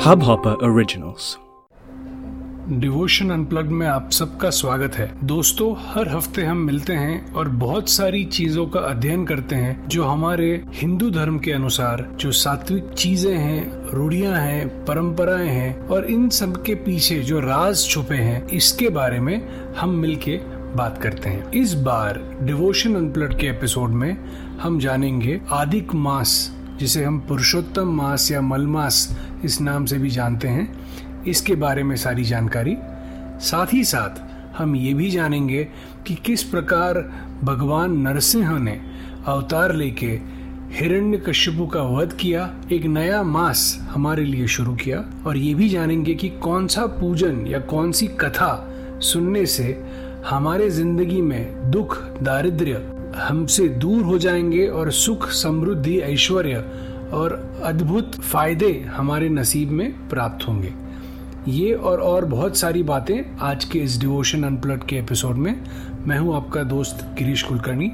Hubhopper Originals. Devotion unplugged में आप सबका स्वागत है दोस्तों, हर हफ़्ते हम मिलते हैं और बहुत सारी चीज़ों का अध्ययन करते हैं जो हमारे हिंदू धर्म के अनुसार जो सात्विक चीज़ें हैं, रूढ़ियाँ हैं, परंपराएँ हैं और इन सब के पीछे जो राज छुपे हैं, इसके बारे में हम मिलके बात करते हैं इस बार डिवोशन अनप्लग्ड के एपिसोड में हम जानेंगे आदिक मास जिसे हम पुरुषोत्तम मास या मल मास इस नाम से भी जानते हैं, इसके बारे में सारी जानकारी। साथ ही साथ, हम ये भी जानेंगे कि किस प्रकार भगवान नरसिंह ने अवतार लेके हिरण्य कश्यपु का वध किया, एक नया मास हमारे लिए शुरू किया, और ये भी जानेंगे कि कौन सा पूजन या कौन सी कथा सुनने से हमारे ज़िंदगी में दुख, दारिद्र्य हमसे दूर हो जाएँगे और सुख, समृद्धि, ऐश्वर्य और अद्भुत फ़ायदे हमारे नसीब में प्राप्त होंगे। ये और और बहुत सारी बातें आज के इस डिवोशन अनप्लट के एपिसोड में मैं हूँ आपका दोस्त Girish Kulkarni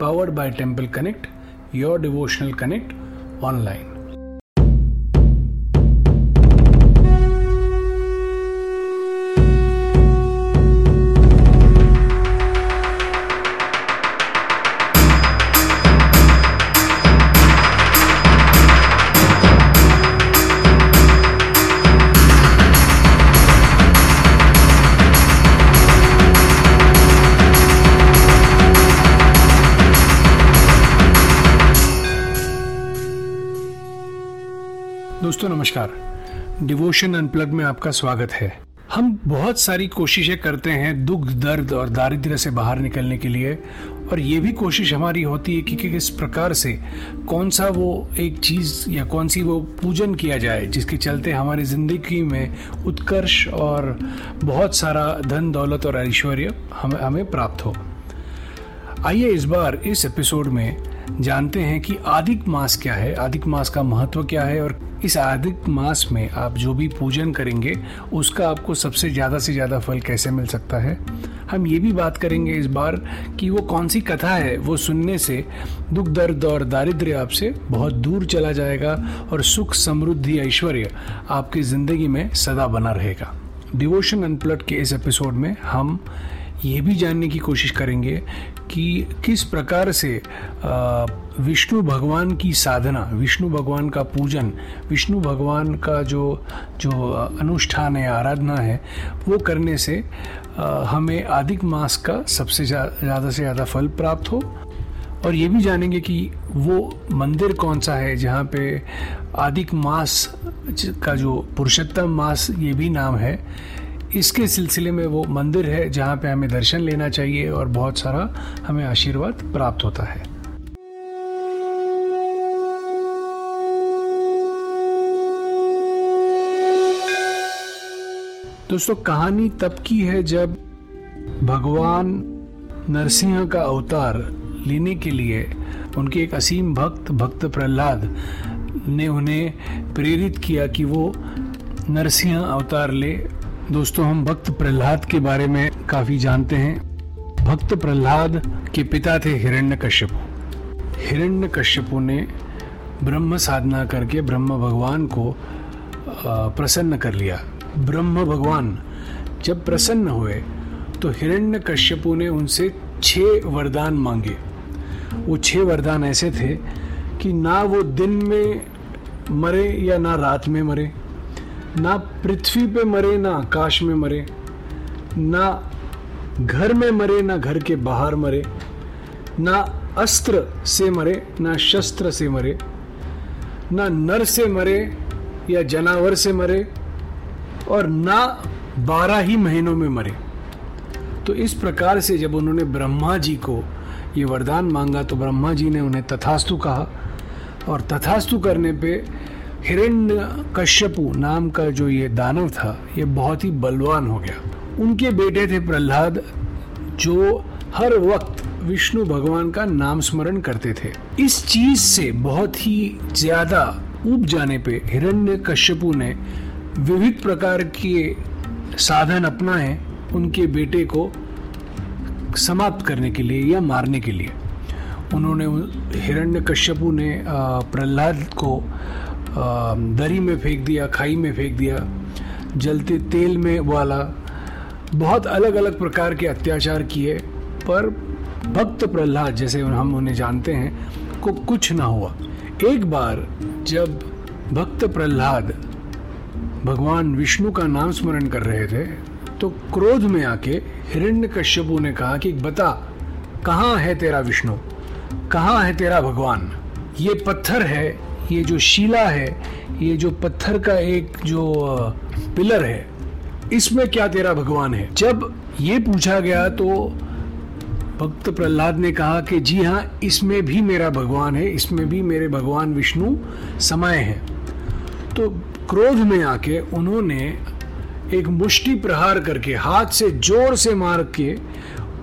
powered by temple connect your devotional connect online नमस्कार। डिवोशन अनप्लग में आपका स्वागत है। हम बहुत सारी कोशिशें करते हैं दुख दर्द और दारिद्र्य से बाहर निकलने के लिए और ये भी कोशिश हमारी होती है कि, कि किस प्रकार से कौन सा वो एक चीज़ या कौन सी वो पूजन किया जाए जिसके चलते हमारी ज़िंदगी में उत्कर्ष और बहुत सारा धन दौलत और ऐश्वर्य हमें हमें प्राप्त हो। आइए इस बार इस एपिसोड में जानते हैं कि आदिक मास क्या है, आदिक मास का महत्व क्या है और इस आदिक मास में आप जो भी पूजन करेंगे, उसका आपको सबसे ज़्यादा से ज़्यादा फल कैसे मिल सकता है? हम ये भी बात करेंगे इस बार कि वो कौन सी कथा है, वो सुनने से दुख, दर्द और दारिद्र्य आपसे बहुत दूर चला जाएगा और सुख, समृद्धि ऐश्वर्य आपकी ज़िंदगी में सदा बना रहेगा। डिवोशन अनप्लट के इस एपिसोड में हम ये भी जानने की कोशिश करेंगे कि किस प्रकार से विष्णु भगवान की साधना, विष्णु भगवान का पूजन, विष्णु भगवान का जो जो अनुष्ठान है, आराधना है, वो करने से हमें अधिक मास का सबसे ज़्यादा से ज़्यादा फल प्राप्त हो। और ये भी जानेंगे कि वो मंदिर कौन सा है, जहाँ पे आदिक मास का जो पुरुषोत्तम मास, ये भी नाम है। इसके सिलसिले में वो मंदिर है जहाँ पे हमें दर्शन लेना चाहिए और बहुत सारा हमें आशीर्वाद प्राप्त होता है। दोस्तों, कहानी तब की है जब भगवान नरसिंह का अवतार लेने के लिए उनके एक असीम भक्त भक्त प्रहलाद ने उन्हें प्रेरित किया कि वो नरसिंह अवतार ले। दोस्तों, हम भक्त प्रहलाद के बारे में काफ़ी जानते हैं। भक्त प्रहलाद के पिता थे हिरण्य कश्यपु हिरण्य कश्यपु ने ब्रह्म साधना करके ब्रह्म भगवान को प्रसन्न कर लिया। ब्रह्म भगवान जब प्रसन्न हुए तो हिरण्य कश्यपु ने उनसे छह वरदान मांगे। वो छह वरदान ऐसे थे कि ना वो दिन में मरे या ना रात में मरे। ना पृथ्वी पे मरे, ना आकाश में मरे, ना घर में मरे, ना घर के बाहर मरे, ना अस्त्र से मरे, ना शस्त्र से मरे, ना नर से मरे या जानवर से मरे और ना बारह ही महीनों में मरे। तो इस प्रकार से जब उन्होंने ब्रह्मा जी को ये वरदान मांगा तो ब्रह्मा जी ने उन्हें तथास्तु कहा और तथास्तु करने पे हिरण्य कश्यपु नाम का जो ये दानव था, ये बहुत ही बलवान हो गया। उनके बेटे थे प्रहलाद, जो हर वक्त विष्णु भगवान का नाम स्मरण करते थे। इस चीज़ से बहुत ही ज़्यादा उब जाने पे हिरण्य कश्यपु ने विविध प्रकार के साधन अपनाए उनके बेटे को समाप्त करने के लिए या मारने के लिए। उन्होंने हिरण्य कश्यपु ने प्रहलाद को दरी में फेंक दिया, खाई में फेंक दिया, जलते तेल में वाला, बहुत अलग अलग प्रकार के अत्याचार किए, पर भक्त प्रहलाद, जैसे हम उन्हें जानते हैं, को कुछ ना हुआ। एक बार जब भक्त प्रहलाद भगवान विष्णु का नाम स्मरण कर रहे थे तो क्रोध में आके हिरण्य कश्यपु ने कहा कि बता, कहाँ है तेरा विष्णु? कहाँ है तेरा भगवान? ये पत्थर है ये जो शिला है, ये जो पत्थर का एक जो पिलर है, इसमें क्या तेरा भगवान है? जब ये पूछा गया तो भक्त प्रहलाद ने कहा कि जी हाँ इसमें भी मेरा भगवान है, इसमें भी मेरे भगवान विष्णु समय है। तो क्रोध में आके उन्होंने एक मुष्टि प्रहार करके, हाथ से ज़ोर से मार के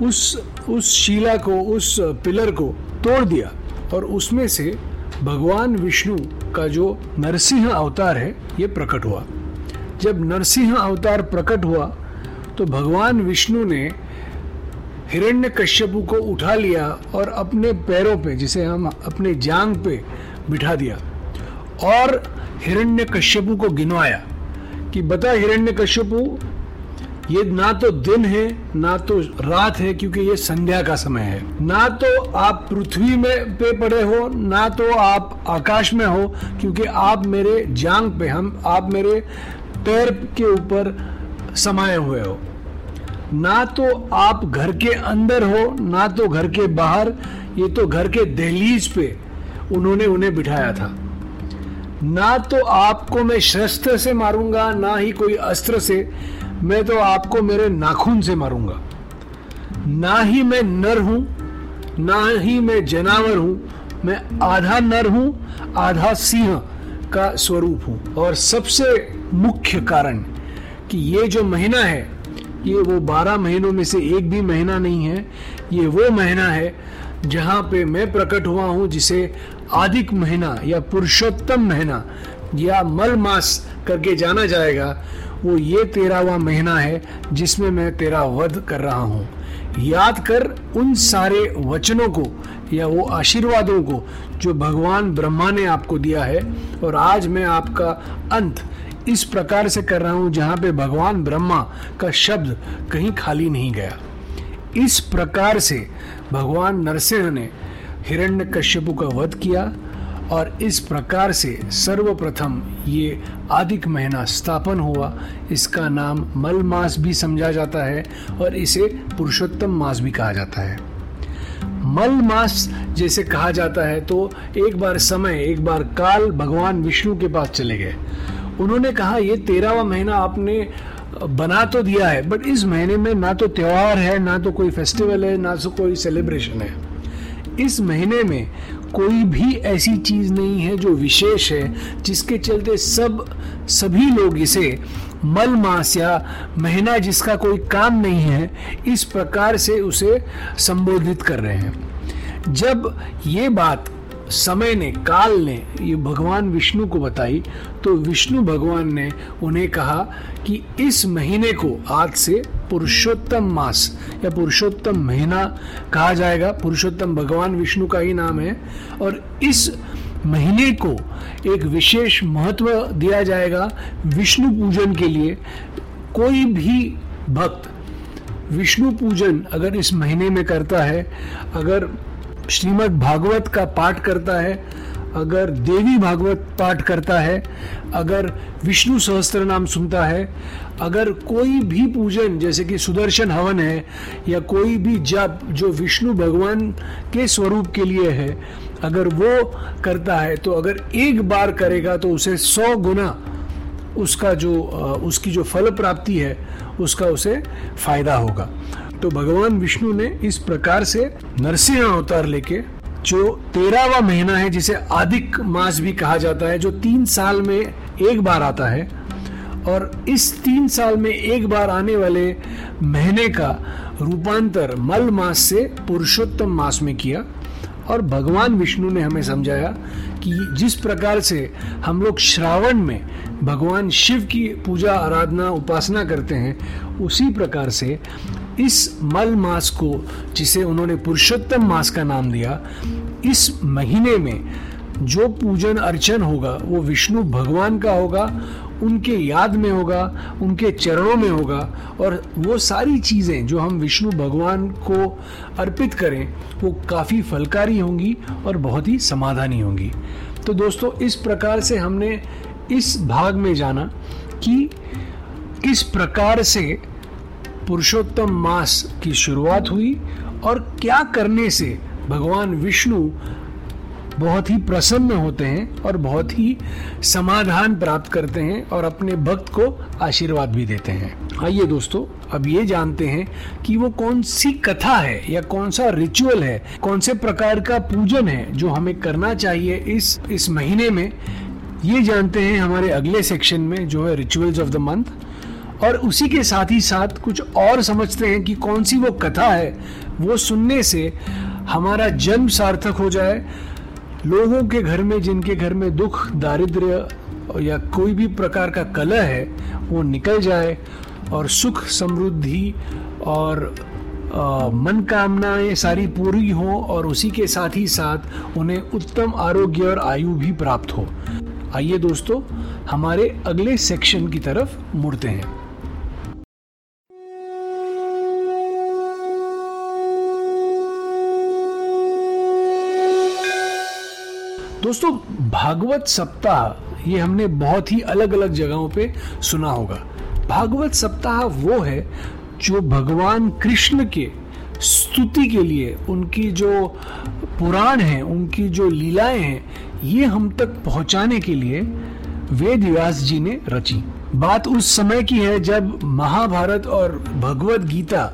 उस उस शिला को, उस पिलर को तोड़ दिया और उसमें से भगवान विष्णु का जो नरसिंह अवतार है, ये प्रकट हुआ। जब नरसिंह अवतार प्रकट हुआ तो भगवान विष्णु ने हिरण्य कश्यपु को उठा लिया और अपने पैरों पे, जिसे हम अपने जांग पे बिठा दिया, और हिरण्य कश्यपु को गिनवाया कि बता हिरण्य कश्यपु ये ना तो दिन है, ना तो रात है, क्योंकि ये संध्या का समय है। ना तो आप पृथ्वी में पे पड़े हो, ना तो आप आकाश में हो, क्योंकि आप मेरे जांग पे, हम, आप मेरे पैर के ऊपर समाये हुए हो। ना तो आप घर के अंदर हो, ना तो घर के बाहर, ये तो घर के दहलीज पे उन्होंने उन्हें बिठाया था। ना तो आपको मैं शस्त्र से मारूँगा, ना ही कोई अस्त्र से मैं तो आपको मेरे नाखून से मारूँगा। ना ही मैं नर हूँ, ना ही मैं जनावर हूँ, मैं आधा नर हूँ, आधा सिंह का स्वरूप हूँ। और सबसे मुख्य कारण कि ये जो महीना है, ये वो बारह महीनों में से एक भी महीना नहीं है, ये वो महीना है जहाँ पे मैं प्रकट हुआ हूँ जिसे आदिक महीना या पुरुषोत्तम महीना या मल मास करके जाना जाएगा वो ये तेरहवा महीना है जिसमें मैं तेरा वध कर रहा हूँ। याद कर उन सारे वचनों को या वो आशीर्वादों को जो भगवान ब्रह्मा ने आपको दिया है। और आज मैं आपका अंत इस प्रकार से कर रहा हूँ जहाँ पे भगवान ब्रह्मा का शब्द कहीं खाली नहीं गया। इस प्रकार से भगवान नरसिंह ने हिरण्य कश्यपु का वध किया और इस प्रकार से सर्वप्रथम ये आदिक महीना स्थापन हुआ। इसका नाम मल मास भी समझा जाता है और इसे पुरुषोत्तम मास भी कहा जाता है। मल मास जैसे कहा जाता है तो एक बार समय, एक बार काल भगवान विष्णु के पास चले गए। उन्होंने कहा, ये तेरहवा महीना आपने बना तो दिया है बट इस महीने में ना तो त्योहार है, ना तो कोई फेस्टिवल है, ना तो कोई सेलिब्रेशन है। इस महीने में कोई भी ऐसी चीज़ नहीं है जो विशेष है, जिसके चलते सब, सभी लोग इसे मल मास या महीना जिसका कोई काम नहीं है, इस प्रकार से उसे संबोधित कर रहे हैं। जब ये बात समय ने, काल ने ये भगवान विष्णु को बताई तो विष्णु भगवान ने उन्हें कहा कि इस महीने को आज से पुरुषोत्तम मास या पुरुषोत्तम महीना कहा जाएगा। पुरुषोत्तम भगवान विष्णु का ही नाम है। और इस महीने को एक विशेष महत्व दिया जाएगा विष्णु पूजन के लिए। कोई भी भक्त विष्णु पूजन अगर इस महीने में करता है, अगर श्रीमद् भागवत का पाठ करता है, अगर देवी भागवत पाठ करता है, अगर विष्णु सहस्त्र नाम सुनता है, अगर कोई भी पूजन, जैसे कि सुदर्शन हवन है, या कोई भी जप जो विष्णु भगवान के स्वरूप के लिए है, अगर वो करता है तो अगर एक बार करेगा तो उसे सौ गुना उसका जो उसकी जो फल प्राप्ति है, उसका उसे फ़ायदा होगा। तो भगवान विष्णु ने इस प्रकार से नरसिंह अवतार लेके, जो तेरहवा महीना है, जिसे आदिक मास भी कहा जाता है, जो तीन साल में एक बार आता है, और इस तीन साल में एक बार आने वाले महीने का रूपांतर मल मास से पुरुषोत्तम मास में किया। और भगवान विष्णु ने हमें समझाया कि जिस प्रकार से हम लोग श्रावण में भगवान शिव की पूजा, आराधना, उपासना करते हैं, उसी प्रकार से इस मल मास को, जिसे उन्होंने पुरुषोत्तम मास का नाम दिया, इस महीने में जो पूजन अर्चन होगा, वो विष्णु भगवान का होगा, उनके याद में होगा, उनके चरणों में होगा, और वो सारी चीज़ें जो हम विष्णु भगवान को अर्पित करें, वो काफ़ी फलकारी होंगी और बहुत ही समाधानी होंगी। तो दोस्तों, इस प्रकार से हमने इस भाग में जाना कि किस प्रकार से पुरुषोत्तम मास की शुरुआत हुई और क्या करने से भगवान विष्णु बहुत ही प्रसन्न होते हैं और बहुत ही समाधान प्राप्त करते हैं और अपने भक्त को आशीर्वाद भी देते हैं। आइए दोस्तों, अब ये जानते हैं कि वो कौन सी कथा है या कौन सा रिचुअल है, कौन से प्रकार का पूजन है जो हमें करना चाहिए इस इस महीने में। ये जानते हैं हमारे अगले सेक्शन में जो है रिचुअल्स ऑफ़ द मंथ और उसी के साथ ही साथ कुछ और समझते हैं कि कौन सी वो कथा है, वो सुनने से हमारा जन्म सार्थक हो जाए, लोगों के घर में, जिनके घर में दुख, दारिद्र्य या कोई भी प्रकार का कलह है, वो निकल जाए और सुख, समृद्धि और मन कामनाएँ सारी पूरी हो और उसी के साथ ही साथ उन्हें उत्तम आरोग्य और आयु भी प्राप्त हो। आइए दोस्तों, हमारे अगले सेक्शन की तरफ़ मुड़ते हैं। दोस्तों, भागवत सप्ताह, ये हमने बहुत ही अलग अलग जगहों पे सुना होगा। भागवत सप्ताह वो है जो भगवान कृष्ण के स्तुति के लिए, उनकी जो पुराण है, उनकी जो लीलाएँ हैं, ये हम तक पहुँचाने के लिए वेद व्यास जी ने रची। बात उस समय की है जब महाभारत और भगवत गीता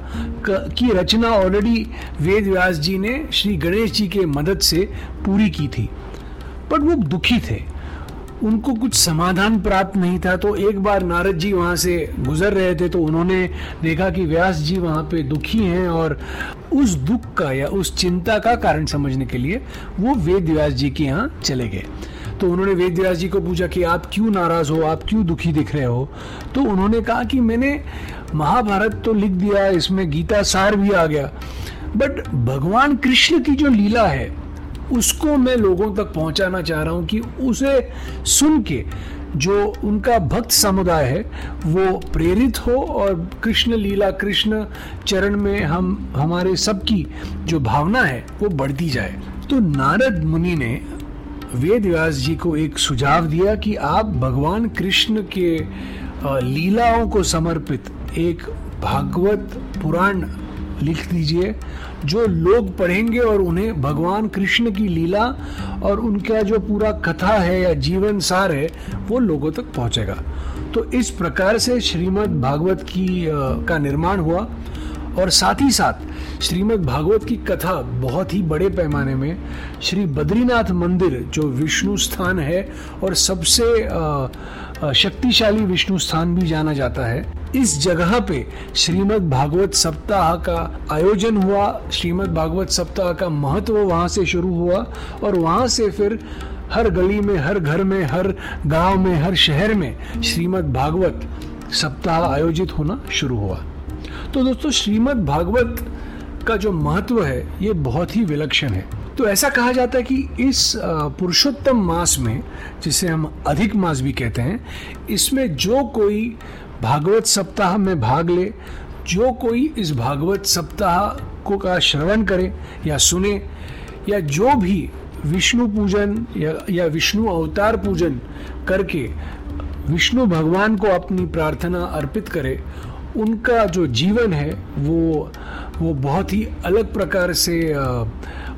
की रचना ऑलरेडी वेद व्यास जी ने श्री गणेश जी के मदद से पूरी की थी। बट वो दुखी थे। उनको कुछ समाधान प्राप्त नहीं था तो एक बार नारद जी वहाँ से गुजर रहे थे तो उन्होंने देखा कि व्यास जी वहाँ पे दुखी हैं और उस दुख का या उस चिंता का कारण समझने के लिए वो वेद व्यास जी के यहाँ चले गए। तो उन्होंने वेद व्यास जी को पूछा कि आप क्यों नाराज़ हो, आप क्यों दुखी दिख रहे हो? तो उन्होंने कहा कि मैंने महाभारत तो लिख दिया, इसमें गीता सार भी आ गया बट भगवान कृष्ण की जो लीला है उसको मैं लोगों तक पहुंचाना चाह रहा हूँ कि उसे सुन के जो उनका भक्त समुदाय है, वो प्रेरित हो और कृष्ण लीला, कृष्ण चरण में हम, हमारे सबकी जो भावना है, वो बढ़ती जाए। तो नारद मुनि ने वेद व्यास जी को एक सुझाव दिया कि आप भगवान कृष्ण के लीलाओं को समर्पित एक भागवत पुराण लिख दीजिए, जो लोग पढ़ेंगे और उन्हें भगवान कृष्ण की लीला और उनका जो पूरा कथा है या जीवन सार है, वो लोगों तक पहुंचेगा। तो इस प्रकार से श्रीमद् भागवत की का निर्माण हुआ और साथ ही साथ श्रीमद् भागवत की कथा बहुत ही बड़े पैमाने में श्री बद्रीनाथ मंदिर, जो विष्णु स्थान है और सबसे शक्तिशाली विष्णु स्थान भी जाना जाता है। इस जगह पे श्रीमद् भागवत सप्ताह का आयोजन हुआ। श्रीमद् भागवत सप्ताह का महत्व वहाँ से शुरू हुआ और वहाँ से फिर हर गली में, हर घर में, हर गाँव में, हर शहर में श्रीमद् भागवत सप्ताह आयोजित होना शुरू हुआ। तो दोस्तों, श्रीमद् भागवत का जो महत्व है, ये बहुत ही विलक्षण है। तो ऐसा कहा जाता है कि इस पुरुषोत्तम मास में, जिसे हम अधिक मास भी कहते हैं, इसमें जो कोई भागवत सप्ताह में भाग ले, जो कोई इस भागवत सप्ताह को का श्रवण करे या सुने, या जो भी विष्णु पूजन या या विष्णु अवतार पूजन करके विष्णु भगवान को अपनी प्रार्थना अर्पित करे, उनका जो जीवन है, वो वो बहुत ही अलग प्रकार से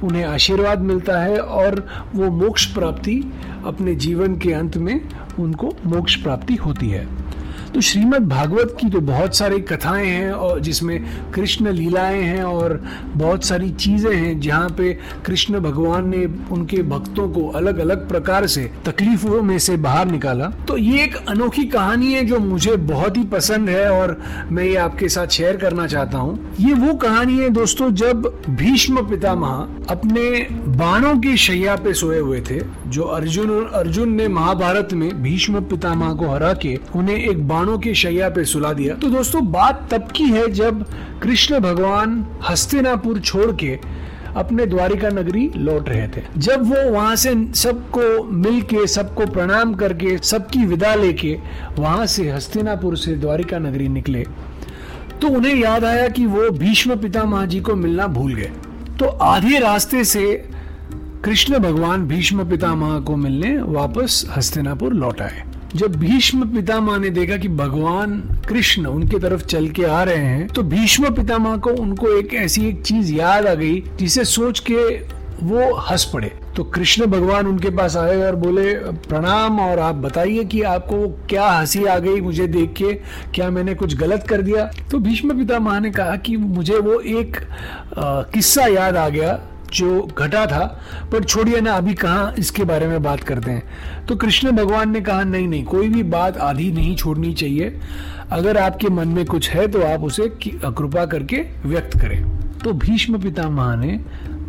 उन्हें आशीर्वाद मिलता है और वो मोक्ष प्राप्ति अपने जीवन के अंत में उनको मोक्ष प्राप्ति होती है। तो श्रीमद् भागवत की तो बहुत सारी कथाएँ हैं और जिसमें कृष्ण लीलाएँ हैं और बहुत सारी चीज़ें हैं, जहाँ पे कृष्ण भगवान ने उनके भक्तों को अलग अलग प्रकार से, तकलीफों में से बाहर निकाला। तो ये एक अनोखी कहानी है जो मुझे बहुत ही पसंद है और मैं ये आपके साथ शेयर करना चाहता हूँ। ये वो कहानी है दोस्तों, जब भीष्म पितामह अपने बाणों की शैया पे सोए हुए थे, जो अर्जुन अर्जुन ने महाभारत में भीष्म पितामह को हरा के उन्हें एक बाण बाणों की शैया पे सुला दिया। तो दोस्तों, बात तब की है जब कृष्ण भगवान हस्तिनापुर छोड़ के अपने द्वारिका नगरी लौट रहे थे। जब वो वहाँ से सबको मिल के सबको प्रणाम करके, सबकी विदा लेके वहाँ से हस्तिनापुर से द्वारिका नगरी निकले तो उन्हें याद आया कि वो भीष्म पितामह जी को मिलना भूल गए। तो आधे रास्ते से कृष्ण भगवान भीष्म पितामह को मिलने वापस हस्तिनापुर लौट आए। जब भीष्म पितामह ने देखा कि भगवान कृष्ण उनके तरफ़ चल के आ रहे हैं तो भीष्म पितामह को उनको एक ऐसी एक चीज़ याद आ गई जिसे सोच के वो हंस पड़े। तो कृष्ण भगवान उनके पास आए और बोले, प्रणाम और आप बताइए कि आपको क्या हँसी आ गई मुझे देख के? क्या मैंने कुछ गलत कर दिया? तो भीष्म पितामह ने कहा कि मुझे वो एक किस्सा याद आ गया। जो घटा था, पर छोड़िए ना, अभी कहाँ इसके बारे में बात करते हैं। तो कृष्ण भगवान ने कहा, नहीं नहीं, कोई भी बात आधी नहीं छोड़नी चाहिए। अगर आपके मन में कुछ है तो आप उसे कृपा करके व्यक्त करें। तो भीष्म पितामह ने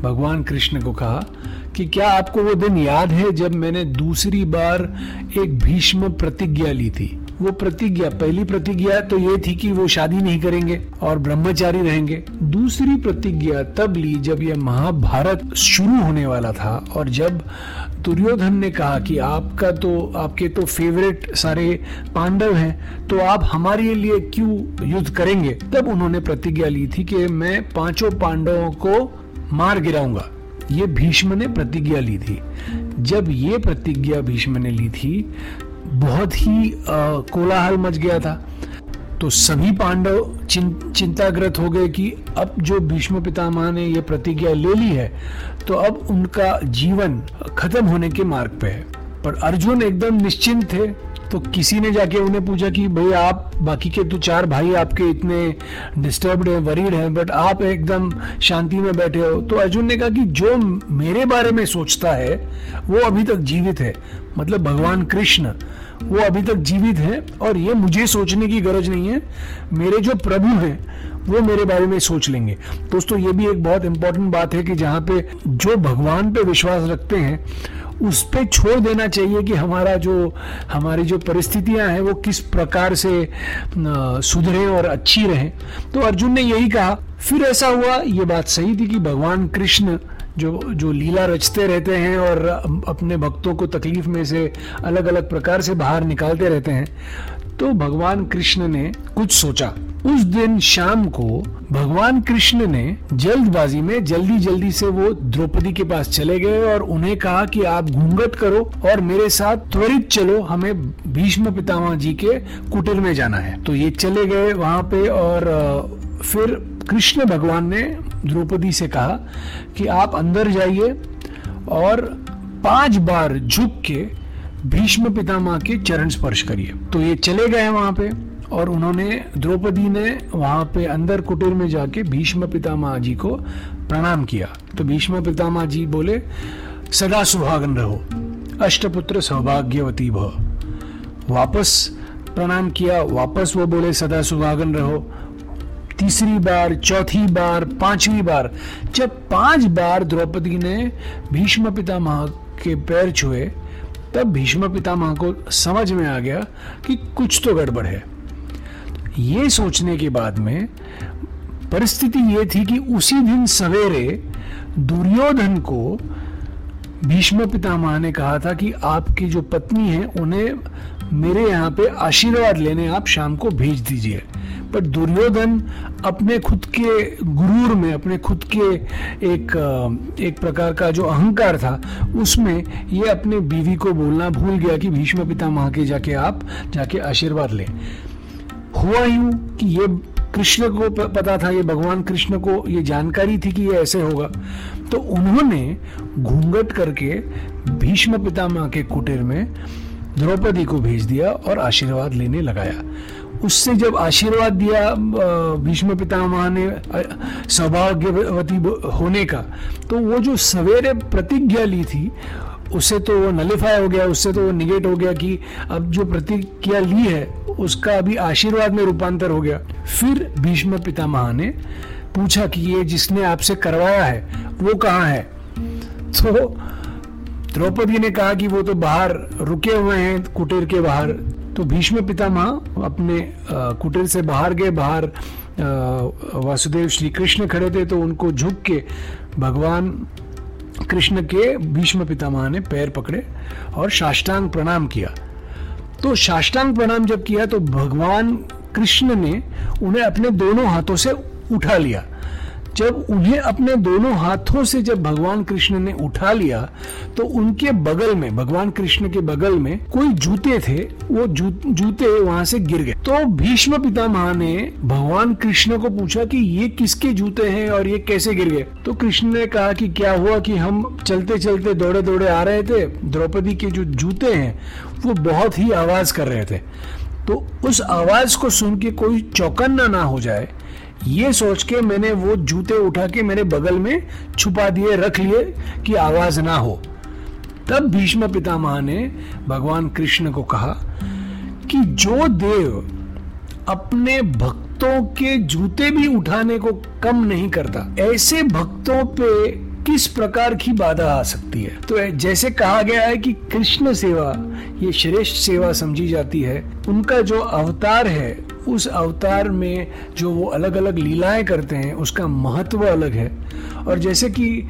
भगवान कृष्ण को कहा कि क्या आपको वो दिन याद है जब मैंने दूसरी बार एक भीष्म प्रतिज्ञा ली थी? वो प्रतिज्ञा, पहली प्रतिज्ञा तो ये थी कि वो शादी नहीं करेंगे और ब्रह्मचारी रहेंगे। दूसरी प्रतिज्ञा तब ली जब यह महाभारत शुरू होने वाला था और जब दुर्योधन ने कहा कि आपका तो आपके तो फेवरेट सारे पांडव हैं तो आप हमारे लिए क्यों युद्ध करेंगे? तब उन्होंने प्रतिज्ञा ली थी कि मैं पाँचों पांडवों को मार गिराऊँगा। ये भीष्म ने प्रतिज्ञा ली थी। जब ये प्रतिज्ञा भीष्म ने ली थी बहुत ही कोलाहल मच गया था। तो सभी पांडव चिं, चिंताग्रत हो गए कि अब जो भीष्म पितामह ने यह प्रतिज्ञा ले ली है तो अब उनका जीवन खत्म होने के मार्ग पे है। पर अर्जुन एकदम निश्चिंत थे तो किसी ने जाके उन्हें पूछा कि भाई आप बाकी के तो चार भाई आपके इतने डिस्टर्ब्ड हैं वरीड हैं बट आप एकदम शांति में बैठे हो? तो अर्जुन ने कहा कि जो मेरे बारे में सोचता है वो अभी तक जीवित है। मतलब भगवान कृष्ण वो अभी तक जीवित है और ये मुझे सोचने की गरज नहीं है। मेरे जो प्रभु हैं, वो मेरे बारे में सोच लेंगे। दोस्तों, ये भी एक बहुत इंपॉर्टेंट बात है कि जहाँ पे जो भगवान पे विश्वास रखते हैं, उस पर छोड़ देना चाहिए कि हमारा जो, हमारी जो परिस्थितियाँ हैं, वो किस प्रकार से सुधरे और अच्छी रहें। तो अर्जुन ने यही कहा। फिर ऐसा हुआ, ये बात सही थी कि भगवान कृष्ण जो जो लीला रचते रहते हैं और अपने भक्तों को तकलीफ़ में से अलग अलग प्रकार से बाहर निकालते रहते हैं तो भगवान कृष्ण ने कुछ सोचा। उस दिन शाम को भगवान कृष्ण ने जल्दबाजी में जल्दी जल्दी से वो द्रौपदी के पास चले गए और उन्हें कहा कि आप घूंघट करो और मेरे साथ त्वरित चलो, हमें भीष्म पितामह जी के कुटीर में जाना है। तो ये चले गए वहाँ पे और फिर कृष्ण भगवान ने द्रौपदी से कहा कि आप अंदर जाइए और पाँच बार झुक के भीष्म पितामह के चरण स्पर्श करिए। तो ये चले गए वहाँ पे और उन्होंने, द्रौपदी ने वहाँ पे अंदर कुटीर में जाके भीष्म पितामह जी को प्रणाम किया। तो भीष्म पितामह जी बोले, सदा सुहागन रहो, अष्टपुत्र सौभाग्यवती भव। वापस प्रणाम किया। वापस वो बोले, सदा सुहागन रहो तीसरी बार, चौथी बार, पांचवी बार, जब पाँच बार द्रौपदी ने भीष्म पितामह के पैर छुए, तब भीष्म पितामह को समझ में आ गया कि कुछ तो गड़बड़ है। ये सोचने के बाद में परिस्थिति ये थी कि उसी दिन सवेरे दुर्योधन को भीष्म पितामह ने कहा था कि आपकी जो पत्नी है, उन्हें मेरे यहाँ पे आशीर्वाद लेने आप शाम को भेज दीजिए। पर दुर्योधन अपने खुद के गुरूर में, अपने खुद के एक एक प्रकार का जो अहंकार था, उसमें ये अपने बीवी को बोलना भूल गया कि भीष्म पितामह के जाके आप जाके आशीर्वाद लें। हुआ यूँ कि ये कृष्ण को पता था, ये भगवान कृष्ण को ये जानकारी थी कि ये ऐसे होगा। तो उन्होंने घूंघट करके भीष्म पितामह के कुटीर में द्रौपदी को भेज दिया और आशीर्वाद लेने लगाया। उससे जब आशीर्वाद दिया भीष्म पितामह ने सौभाग्यवती होने का तो वो जो सवेरे प्रतिज्ञा ली थी उससे तो वो नलिफाई हो गया, उससे तो वो निगेट हो गया कि अब जो प्रतिज्ञा ली है, उसका अभी आशीर्वाद में रूपांतर हो गया। फिर भीष्म पितामह ने पूछा कि ये जिसने आपसे करवाया है, वो कहाँ है? तो द्रौपदी ने कहा कि वो तो बाहर रुके हुए हैं, कुटीर के बाहर। तो भीष्म पितामह अपने कुटीर से बाहर गए, बाहर वासुदेव श्री कृष्ण खड़े थे तो उनको झुक के भगवान कृष्ण के भीष्म पितामह ने पैर पकड़े और साष्टांग प्रणाम किया। तो साष्टांग प्रणाम जब किया तो भगवान कृष्ण ने उन्हें अपने दोनों हाथों से उठा लिया। जब उन्हें अपने दोनों हाथों से जब भगवान कृष्ण ने उठा लिया तो उनके बगल में भगवान कृष्ण के बगल में कोई जूते थे वो जू, जूते वहाँ से गिर गए। तो भीष्म पितामह ने भगवान कृष्ण को पूछा कि ये किसके जूते हैं और ये कैसे गिर गए? तो कृष्ण ने कहा कि क्या हुआ कि हम चलते चलते दौड़े दौड़े आ रहे थे द्रौपदी के जो जूते हैं वो बहुत ही आवाज़ कर रहे थे। तो उस आवाज़ को सुन के कोई चौकन्ना ना हो जाए ये सोच के मैंने वो जूते उठा के मेरे बगल में छुपा दिए, रख लिए कि आवाज़ ना हो। तब भीष्म पितामह ने भगवान कृष्ण को कहा कि जो देव अपने भक्तों के जूते भी उठाने को कम नहीं करता, ऐसे भक्तों पे किस प्रकार की बाधा आ सकती है? तो जैसे कहा गया है कि कृष्ण सेवा, ये श्रेष्ठ सेवा समझी जाती है। उनका जो अवतार है उस अवतार में जो वो अलग अलग लीलाएँ करते हैं, उसका महत्व अलग है। और जैसे कि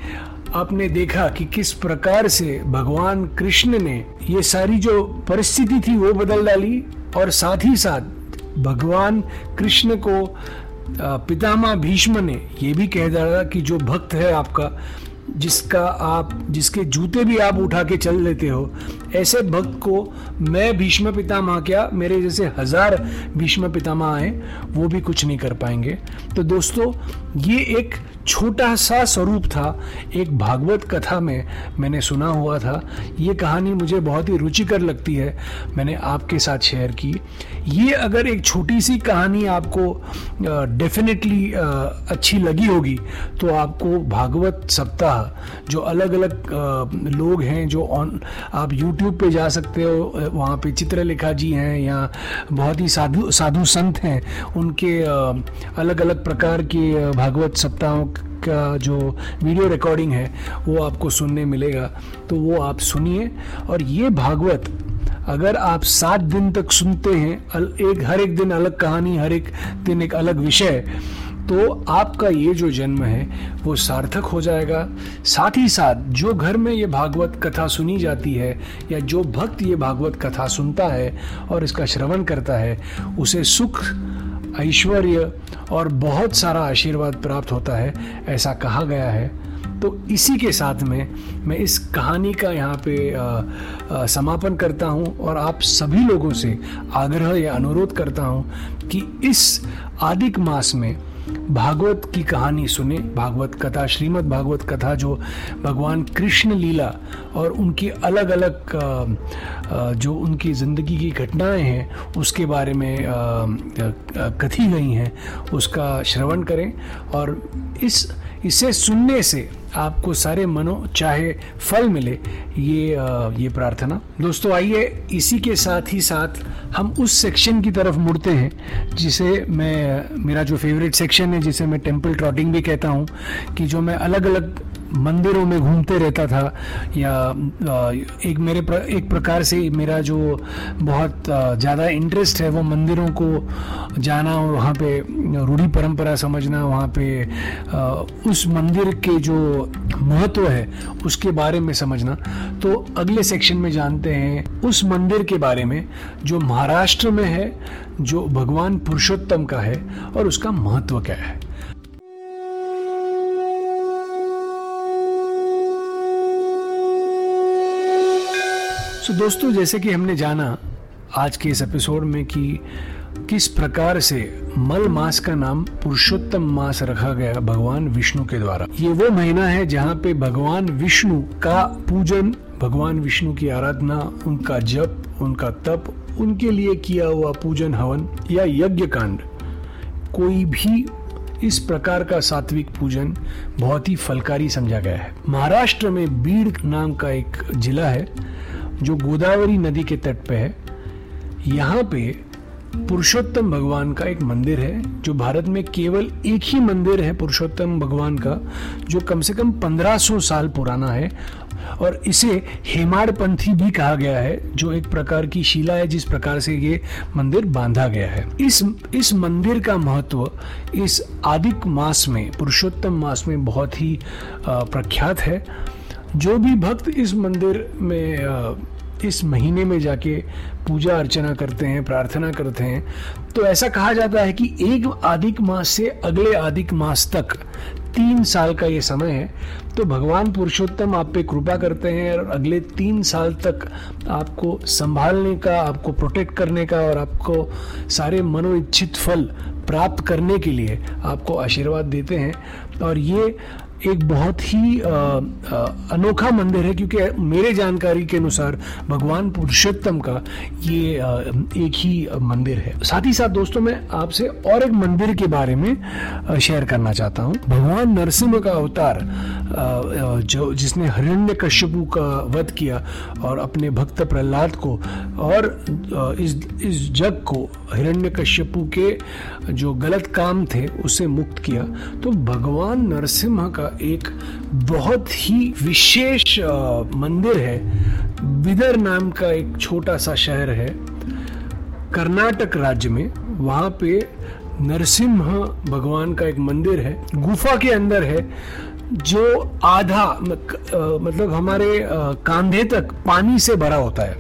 आपने देखा कि किस प्रकार से भगवान कृष्ण ने ये सारी जो परिस्थिति थी वो बदल डाली और साथ ही साथ भगवान कृष्ण को पितामह भीष्म ने ये भी कह डाला कि जो भक्त है आपका, जिसका आप, जिसके जूते भी आप उठा के चल लेते हो ऐसे भक्त को मैं भीष्म पितामह, क्या मेरे जैसे हज़ार भीष्म पितामह आए वो भी कुछ नहीं कर पाएँगे। तो दोस्तों, ये एक छोटा सा स्वरूप था, एक भागवत कथा में मैंने सुना हुआ था। ये कहानी मुझे बहुत ही रुचिकर लगती है, मैंने आपके साथ शेयर की। ये अगर एक छोटी सी कहानी आपको डेफिनेटली अच्छी लगी होगी तो आपको भागवत सप्ताह, जो अलग अलग लोग हैं, जो ऑन आप यूट्यूब पे जा सकते हो वहाँ पे चित्रलेखा जी हैं या बहुत ही साधु साधु संत हैं, उनके अलग अलग प्रकार के भागवत सप्ताहों का जो वीडियो रिकॉर्डिंग है, वो आपको सुनने मिलेगा। तो वो आप सुनिए। और ये भागवत, अगर आप सात दिन तक सुनते हैं एक, हर एक दिन अलग कहानी, हर एक दिन एक अलग विषय तो आपका ये जो जन्म है वो सार्थक हो जाएगा। साथ ही साथ जो घर में ये भागवत कथा सुनी जाती है या जो भक्त ये भागवत कथा सुनता है और इसका श्रवण करता है उसे सुख ऐश्वर्य और बहुत सारा आशीर्वाद प्राप्त होता है ऐसा कहा गया है। तो इसी के साथ में मैं इस कहानी का यहाँ पे आ, आ, समापन करता हूँ और आप सभी लोगों से आग्रह या अनुरोध करता हूँ कि इस आदिक मास में भागवत की कहानी सुने। भागवत कथा, श्रीमद् भागवत कथा जो भगवान कृष्ण लीला और उनकी अलग अलग जो उनकी ज़िंदगी की घटनाएँ हैं, उसके बारे में कथी गई हैं, उसका श्रवण करें। और इस, इसे सुनने से आपको सारे मनो, चाहे फल मिले, ये ये प्रार्थना। दोस्तों, आइए इसी के साथ ही साथ हम उस सेक्शन की तरफ़ मुड़ते हैं, जिसे मैं, मेरा जो फेवरेट सेक्शन है, जिसे मैं टेंपल ट्रॉटिंग भी कहता हूँ, कि जो मैं अलग अलग मंदिरों में घूमते रहता था या एक मेरे प्र, एक प्रकार से मेरा जो बहुत ज़्यादा इंटरेस्ट है वो मंदिरों को जाना और वहाँ पे रूढ़ी परंपरा समझना वहाँ पे उस मंदिर के जो महत्व है उसके बारे में समझना। तो अगले सेक्शन में जानते हैं उस मंदिर के बारे में जो महाराष्ट्र में है जो भगवान पुरुषोत्तम का है और उसका महत्व क्या है। सो so, दोस्तों जैसे कि हमने जाना आज के इस एपिसोड में कि किस प्रकार से मल मास का नाम पुरुषोत्तम मास रखा गया भगवान विष्णु के द्वारा। ये वो महीना है जहाँ पे भगवान विष्णु का पूजन भगवान विष्णु की आराधना उनका जप उनका तप उनके लिए किया हुआ पूजन हवन या यज्ञ कांड कोई भी इस प्रकार का सात्विक पूजन बहुत ही फलकारी समझा गया है। महाराष्ट्र में बीड़ नाम का एक जिला है जो गोदावरी नदी के तट पे है, यहाँ पे पुरुषोत्तम भगवान का एक मंदिर है, जो भारत में केवल एक ही मंदिर है पुरुषोत्तम भगवान का, जो कम से कम 1500 साल पुराना है, और इसे हेमाड़पंथी भी कहा गया है, जो एक प्रकार की शिला है जिस प्रकार से ये मंदिर बांधा गया है। इस इस मंदिर का महत्व इस आदिक मास में, पुरुषोत्तम मास में बहुत ही प्रख्यात है। जो भी भक्त इस मंदिर में इस महीने में जाके पूजा अर्चना करते हैं, प्रार्थना करते हैं। तो ऐसा कहा जाता है कि एक आधिक मास से अगले आधिक मास तक तीन साल का ये समय है। तो भगवान पुरुषोत्तम आप पे कृपा करते हैं और अगले तीन साल तक आपको संभालने का, आपको प्रोटेक्ट करने का और आपको सारे मनोइच्छित फल प्राप्त करने के लिए आपको आशीर्वाद देते हैं। और ये एक बहुत ही आ, आ, अनोखा मंदिर है क्योंकि मेरे जानकारी के अनुसार भगवान पुरुषोत्तम का ये आ, एक ही मंदिर है। साथ ही साथ दोस्तों मैं आपसे और एक मंदिर के बारे में शेयर करना चाहता हूँ। भगवान नरसिंह का अवतार जो जिसने हिरण्य कश्यपु का वध किया और अपने भक्त प्रहलाद को और इस इस जग को हिरण्य कश्यपु के जो गलत काम थे उससे मुक्त किया तो भगवान नरसिम्हा का एक बहुत ही विशेष मंदिर है। बिदर नाम का एक छोटा सा शहर है। कर्नाटक राज्य में। वहाँ पे नरसिम्ह भगवान का एक मंदिर है। गुफा के अंदर है, जो आधा मतलब हमारे कांधे तक पानी से भरा होता है।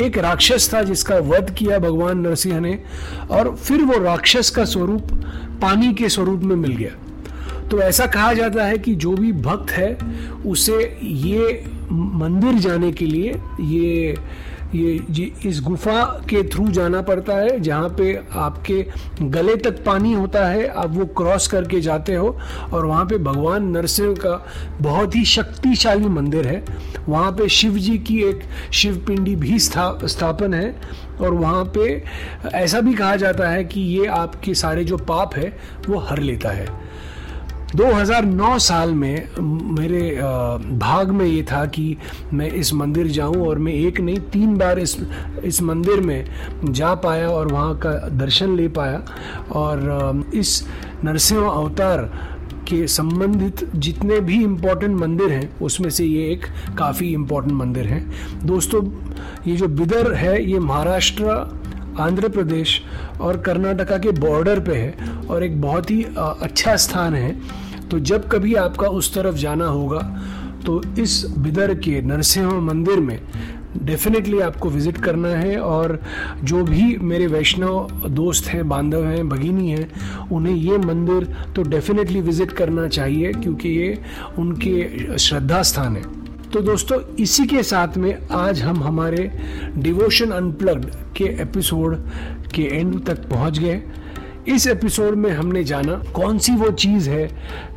एक राक्षस था जिसका वध किया भगवान नरसिंह ने, और फिर वो राक्षस का स्वरूप पानी के स्वरूप में मिल गया। तो ऐसा कहा जाता है कि जो भी भक्त है, उसे ये मंदिर जाने के लिए, ये ये इस गुफा के थ्रू जाना पड़ता है, जहाँ पे आपके गले तक पानी होता है, आप वो क्रॉस करके जाते हो, और वहाँ पे भगवान नरसिंह का बहुत ही शक्तिशाली मंदिर है। वहाँ पे शिव जी की एक शिव पिंडी भी स्था, स्थापन है, और वहाँ पे ऐसा भी कहा जाता है कि ये आपके सारे जो पाप है, वो हर लेता है। 2009 साल में मेरे भाग में ये था कि मैं इस मंदिर जाऊँ और मैं एक नहीं, तीन बार इस इस मंदिर में जा पाया और वहाँ का दर्शन ले पाया। और इस नरसिंह अवतार के संबंधित जितने भी इम्पोर्टेंट मंदिर हैं, उसमें से ये एक काफ़ी इम्पोर्टेंट मंदिर है। दोस्तों, ये जो बिदर है, ये महाराष्ट्र आंध्र प्रदेश और कर्नाटका के बॉर्डर पे है और एक बहुत ही अच्छा स्थान है। तो जब कभी आपका उस तरफ़ जाना होगा तो इस बिदर के नरसिंह मंदिर में डेफिनेटली आपको विज़िट करना है और जो भी मेरे वैष्णव दोस्त हैं, बांधव हैं, भगिनी हैं, उन्हें ये मंदिर तो डेफिनेटली विज़िट करना चाहिए क्योंकि ये उनके श्रद्धा स्थान है। तो दोस्तों, इसी के साथ में आज हम हमारे डिवोशन अनप्लग्ड के एपिसोड के एंड तक पहुँच गए। इस एपिसोड में हमने जाना कौन सी वो चीज़ है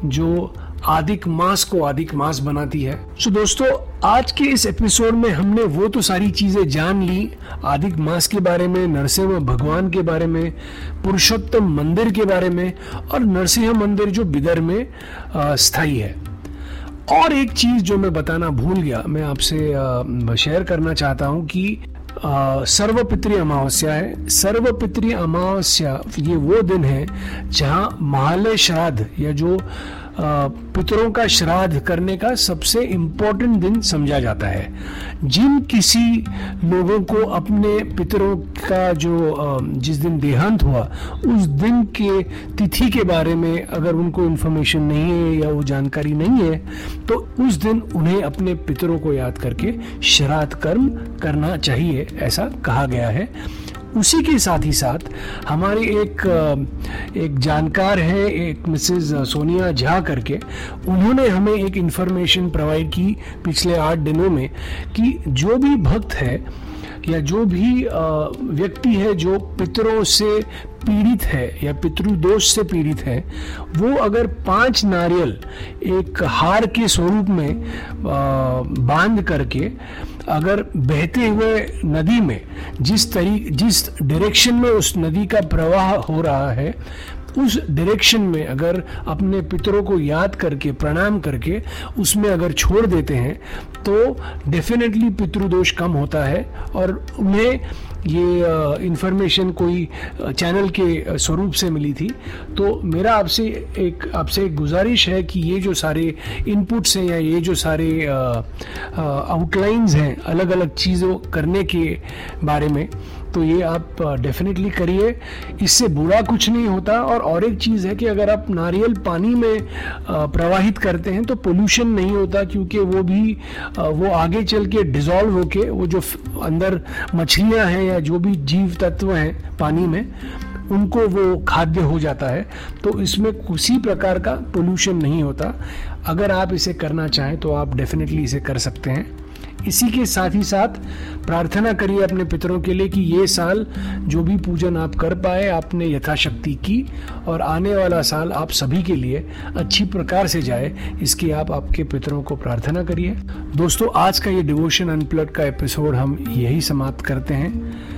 जो आदिक मास को आदिक मास बनाती है। सो दोस्तों, आज के इस एपिसोड में हमने वो तो सारी चीज़ें जान ली, आदिक मास के बारे में, नरसिंह भगवान के बारे में, पुरुषोत्तम मंदिर के बारे में, और नरसिंह मंदिर जो बिदर में स्थायी है। और एक चीज़ जो मैं बताना भूल गया, मैं आपसे शेयर करना चाहता हूँ कि सर्वपित्री अमावस्या है। सर्वपित्री अमावस्या, ये वो दिन है जहाँ महालय श्राद्ध या जो पितरों का श्राद्ध करने का सबसे इम्पोर्टेंट दिन समझा जाता है। जिन किसी लोगों को अपने पितरों का जो जिस दिन देहांत हुआ, उस दिन के तिथि के बारे में अगर उनको इन्फॉर्मेशन नहीं है या वो जानकारी नहीं है तो उस दिन उन्हें अपने पितरों को याद करके श्राद्ध कर्म करना चाहिए, ऐसा कहा गया है। उसी के साथ ही साथ हमारी एक एक जानकार है, एक मिसेस सोनिया झा करके, उन्होंने हमें एक इन्फॉर्मेशन प्रोवाइड की पिछले आठ दिनों में कि जो भी भक्त है या जो भी व्यक्ति है जो पितरों से पीड़ित है या पितृदोष से पीड़ित है, वो अगर पाँच नारियल एक हार के स्वरूप में बाँध करके अगर बहते हुए नदी में, जिस तरी, जिस डायरेक्शन में उस नदी का प्रवाह हो रहा है, उस डायरेक्शन में अगर अपने पितरों को याद करके, प्रणाम करके उसमें अगर छोड़ देते हैं तो डेफिनेटली पितृदोष कम होता है और उन्हें ये इंफॉर्मेशन कोई चैनल के स्वरूप से मिली थी। तो मेरा आपसे एक आपसे एक गुजारिश है कि ये जो सारे इनपुट्स हैं या ये जो सारे आउटलाइंस हैं अलग अलग चीज़ों करने के बारे में तो ये आप डेफिनेटली करिए। इससे बुरा कुछ नहीं होता। और और एक चीज़ है कि अगर आप नारियल पानी में प्रवाहित करते हैं तो पोल्यूशन नहीं होता, क्योंकि वो भी वो आगे चल के डिजॉल्व होके, वो जो अंदर मछलियाँ हैं या जो भी जीव तत्व हैं पानी में, उनको वो खाद्य हो जाता है। तो इसमें किसी प्रकार का पोल्यूशन नहीं होता। अगर आप इसे करना चाहें तो आप डेफिनेटली इसे कर सकते हैं। इसी के साथ ही साथ प्रार्थना करिए अपने पितरों के लिए कि ये साल जो भी पूजन आप कर पाए, आपने यथाशक्ति की और आने वाला साल आप सभी के लिए अच्छी प्रकार से जाए, इसकी आप आपके पितरों को प्रार्थना करिए। दोस्तों, आज का ये डिवोशन अनप्लट का एपिसोड हम यही समाप्त करते हैं।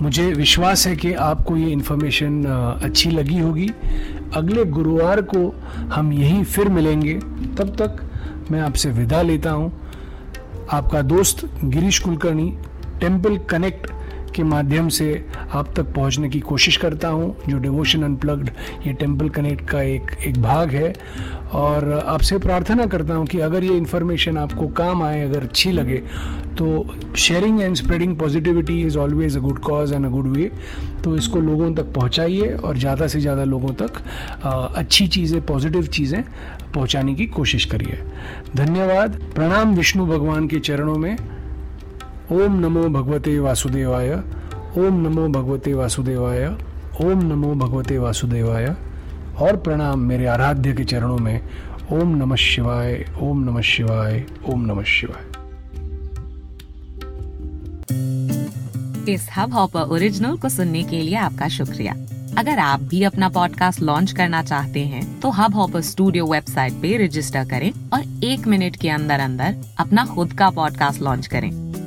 मुझे विश्वास है कि आपको ये इन्फॉर्मेशन अच्छी लगी होगी। अगले गुरुवार को हम यहीं फिर मिलेंगे। तब तक मैं आपसे विदा लेता हूँ। आपका दोस्त गिरीश कुलकर्णी टेंपल कनेक्ट के माध्यम से आप तक पहुँचने की कोशिश करता हूँ। जो डिवोशन अनप्लग्ड ये टेंपल कनेक्ट का एक एक भाग है। और आपसे प्रार्थना करता हूँ कि अगर ये इन्फॉर्मेशन आपको काम आए, अगर अच्छी लगे तो sharing and spreading positivity is always a good cause and a good way तो इसको लोगों तक पहुंचाइए और ज़्यादा से ज़्यादा लोगों तक अच्छी चीज़ें पॉजिटिव चीज़ें पहुँचाने की कोशिश करिए। धन्यवाद। प्रणाम विष्णु भगवान के चरणों में। ओम नमो भगवते वासुदेवाय ओम नमो भगवते वासुदेवाय ओम नमो भगवते वासुदेवाय और प्रणाम मेरे आराध्य के चरणों में। ओम नमः शिवाय ओम नमः शिवाय ओम नमः शिवाय। इस हब हॉपर ओरिजिनल को सुनने के लिए आपका शुक्रिया। अगर आप भी अपना पॉडकास्ट लॉन्च करना चाहते हैं, तो हब हॉपर स्टूडियो वेबसाइट पे रजिस्टर करें और एक मिनट के अंदर अंदर अपना खुद का पॉडकास्ट लॉन्च करें।